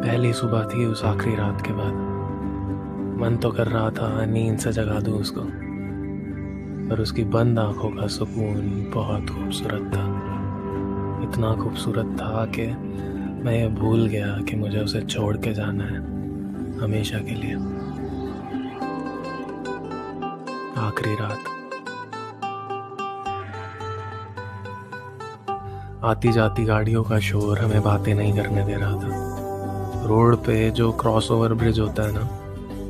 पहली सुबह थी उस आखिरी रात के बाद। मन तो कर रहा था, नींद से जगा दूँ उसको। पर उसकी बंद आँखों का सुकून बहुत खूबसूरत था। इतना खूबसूरत था कि मैं ये भूल गया कि मुझे उसे छोड़ के जाना है, हमेशा के लिए। आखिरी रात। आती जाती गाड़ियों का शोर हमें बातें नहीं करने दे रहा था। रोड पे जो क्रॉस ओवर ब्रिज होता है ना,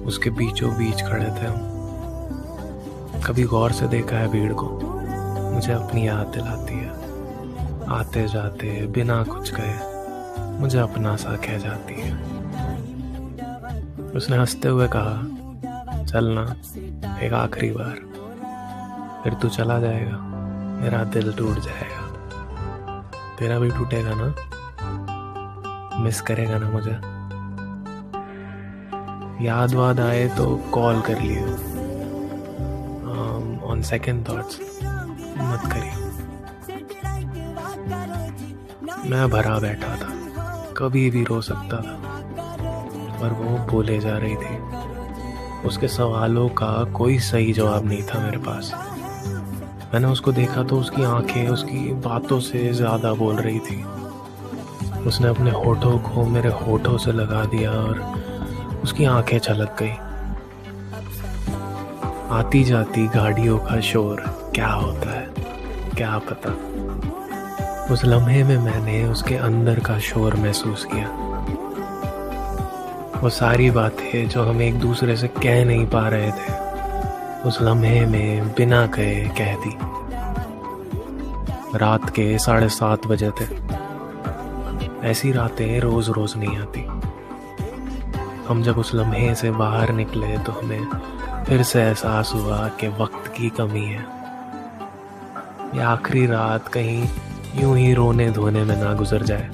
उसके बीचों बीच खड़े थे हम। कभी गौर से देखा है भीड़ को। मुझे अपनी याद दिलाती है। आते जाते बिना कुछ कहे, मुझे अपना सा कह जाती है। उसने हँसते हुए कहा चलना एक आखिरी बार। फिर तू चला जाएगा, मेरा दिल टूट जाएगा। तेरा भी टूटेगा ना? मिस करेगा ना मुझे। याद वाद आए तो कॉल कर लियो। ऑन सेकेंड थॉट्स मत करिए मैं भरा बैठा था। कभी भी रो सकता था। पर वो बोले जा रही थी। उसके सवालों का कोई सही जवाब नहीं था मेरे पास। मैंने उसको देखा तो उसकी आँखें, उसकी बातों से ज़्यादा बोल रही थी। उसने अपने होठों को मेरे होठों से लगा दिया और उसकी आँखें छलक गई। आती जाती गाड़ियों का शोर, क्या होता है? क्या पता? उस लम्हे में मैंने उसके अंदर का शोर महसूस किया। वो सारी बातें जो हम एक दूसरे से कह नहीं पा रहे थे, उस लम्हे में बिना कहे कह दी। रात के साढ़े सात बजे थे। ऐसी रातें रोज रोज नहीं आती। हम जब उस लम्हे से बाहर निकले तो हमें फिर से एहसास हुआ कि वक्त की कमी है। ये आखिरी रात कहीं यूँ ही रोने धोने में ना गुजर जाए।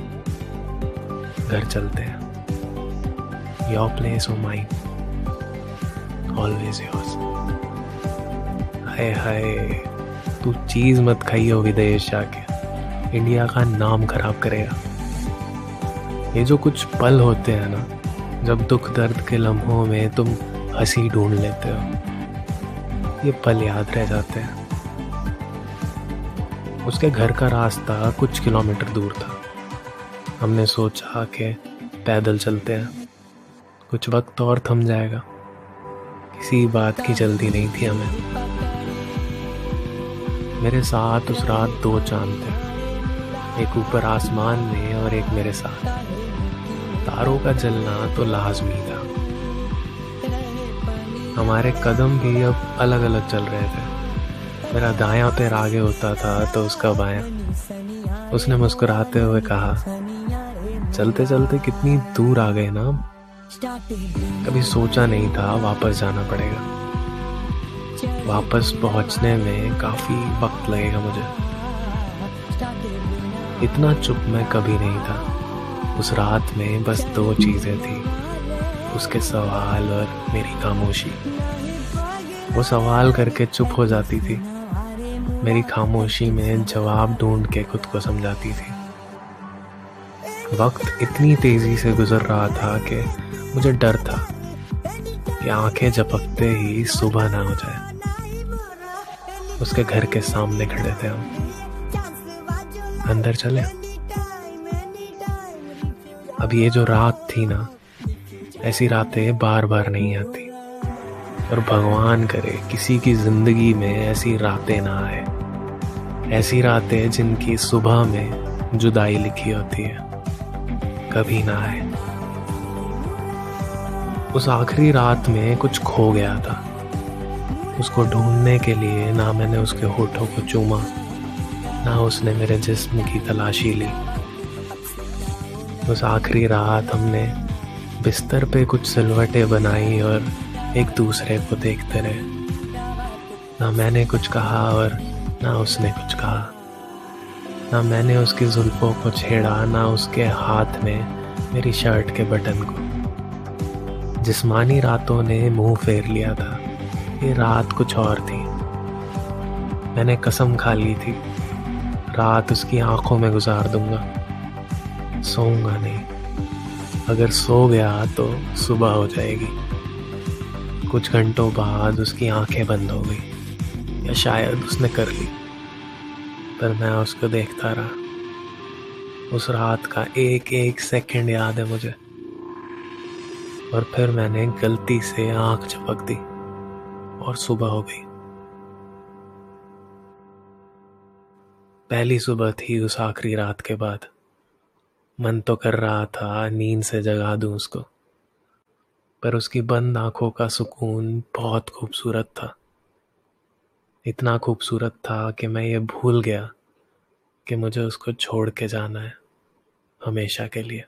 घर चलते हैं। Your place oh mind always yours hi hi, तू चीज़ मत खाई खाइयो विदेश जाके। इंडिया का नाम खराब करेगा। ये जो कुछ पल होते हैं ना, जब दुख दर्द के लम्हों में तुम हँसी ढूंढ लेते हो, ये पल याद रह जाते हैं। उसके घर का रास्ता कुछ किलोमीटर दूर था। हमने सोचा कि पैदल चलते हैं। कुछ वक्त और थम जाएगा। किसी बात की जल्दी नहीं थी हमें। मेरे साथ उस रात दो चाँद थे। एक ऊपर आसमान में और एक मेरे साथ। तारों का जलना तो लाजमी था। हमारे कदम भी अब अलग अलग चल रहे थे। मेरा दायां पैर आगे होता था तो उसका बायां। उसने मुस्कुराते हुए कहा चलते चलते कितनी दूर आ गए ना कभी सोचा नहीं था वापस जाना पड़ेगा। वापस पहुँचने में काफ़ी वक्त लगेगा मुझे। इतना चुप मैं कभी नहीं था। उस रात में बस दो चीज़ें थी। उसके सवाल और मेरी खामोशी। वो सवाल करके चुप हो जाती थी। मेरी खामोशी में जवाब ढूंढ के खुद को समझाती थी। वक्त इतनी तेज़ी से गुजर रहा था कि मुझे डर था कि आँखें झपकते ही सुबह ना हो जाए। उसके घर के सामने खड़े थे हम। अंदर चले। अब ये जो रात थी ना, ऐसी रातें बार बार नहीं आती। और भगवान करे किसी की ज़िंदगी में ऐसी रातें ना आए। ऐसी रातें जिनकी सुबह में जुदाई लिखी होती है, कभी ना आए। उस आखिरी रात में कुछ खो गया था। उसको ढूँढने के लिए ना मैंने उसके होठों को चूमा, ना उसने मेरे जिस्म की तलाशी ली। उस आखिरी रात हमने बिस्तर पे कुछ सिलवटें बनाई और एक दूसरे को देखते रहे। ना मैंने कुछ कहा और ना उसने कुछ कहा। ना मैंने उसकी जुल्फों को छेड़ा, ना उसके हाथ में मेरी शर्ट के बटन को। जिस्मानी रातों ने मुँह फेर लिया था। ये रात कुछ और थी। मैंने कसम खा ली थी। रात उसकी आँखों में गुजार दूँगा। सोऊँगा नहीं। अगर सो गया तो सुबह हो जाएगी। कुछ घंटों बाद उसकी आँखें बंद हो गई, या शायद उसने कर ली। पर मैं उसको देखता रहा। उस रात का एक एक सेकंड याद है मुझे। और फिर मैंने गलती से आँख झपक दी, और सुबह हो गई। पहली सुबह थी उस आखिरी रात के बाद। मन तो कर रहा था, नींद से जगा दूँ उसको। पर उसकी बंद आँखों का सुकून बहुत खूबसूरत था। इतना खूबसूरत था कि मैं ये भूल गया कि मुझे उसको छोड़ के जाना है, हमेशा के लिए।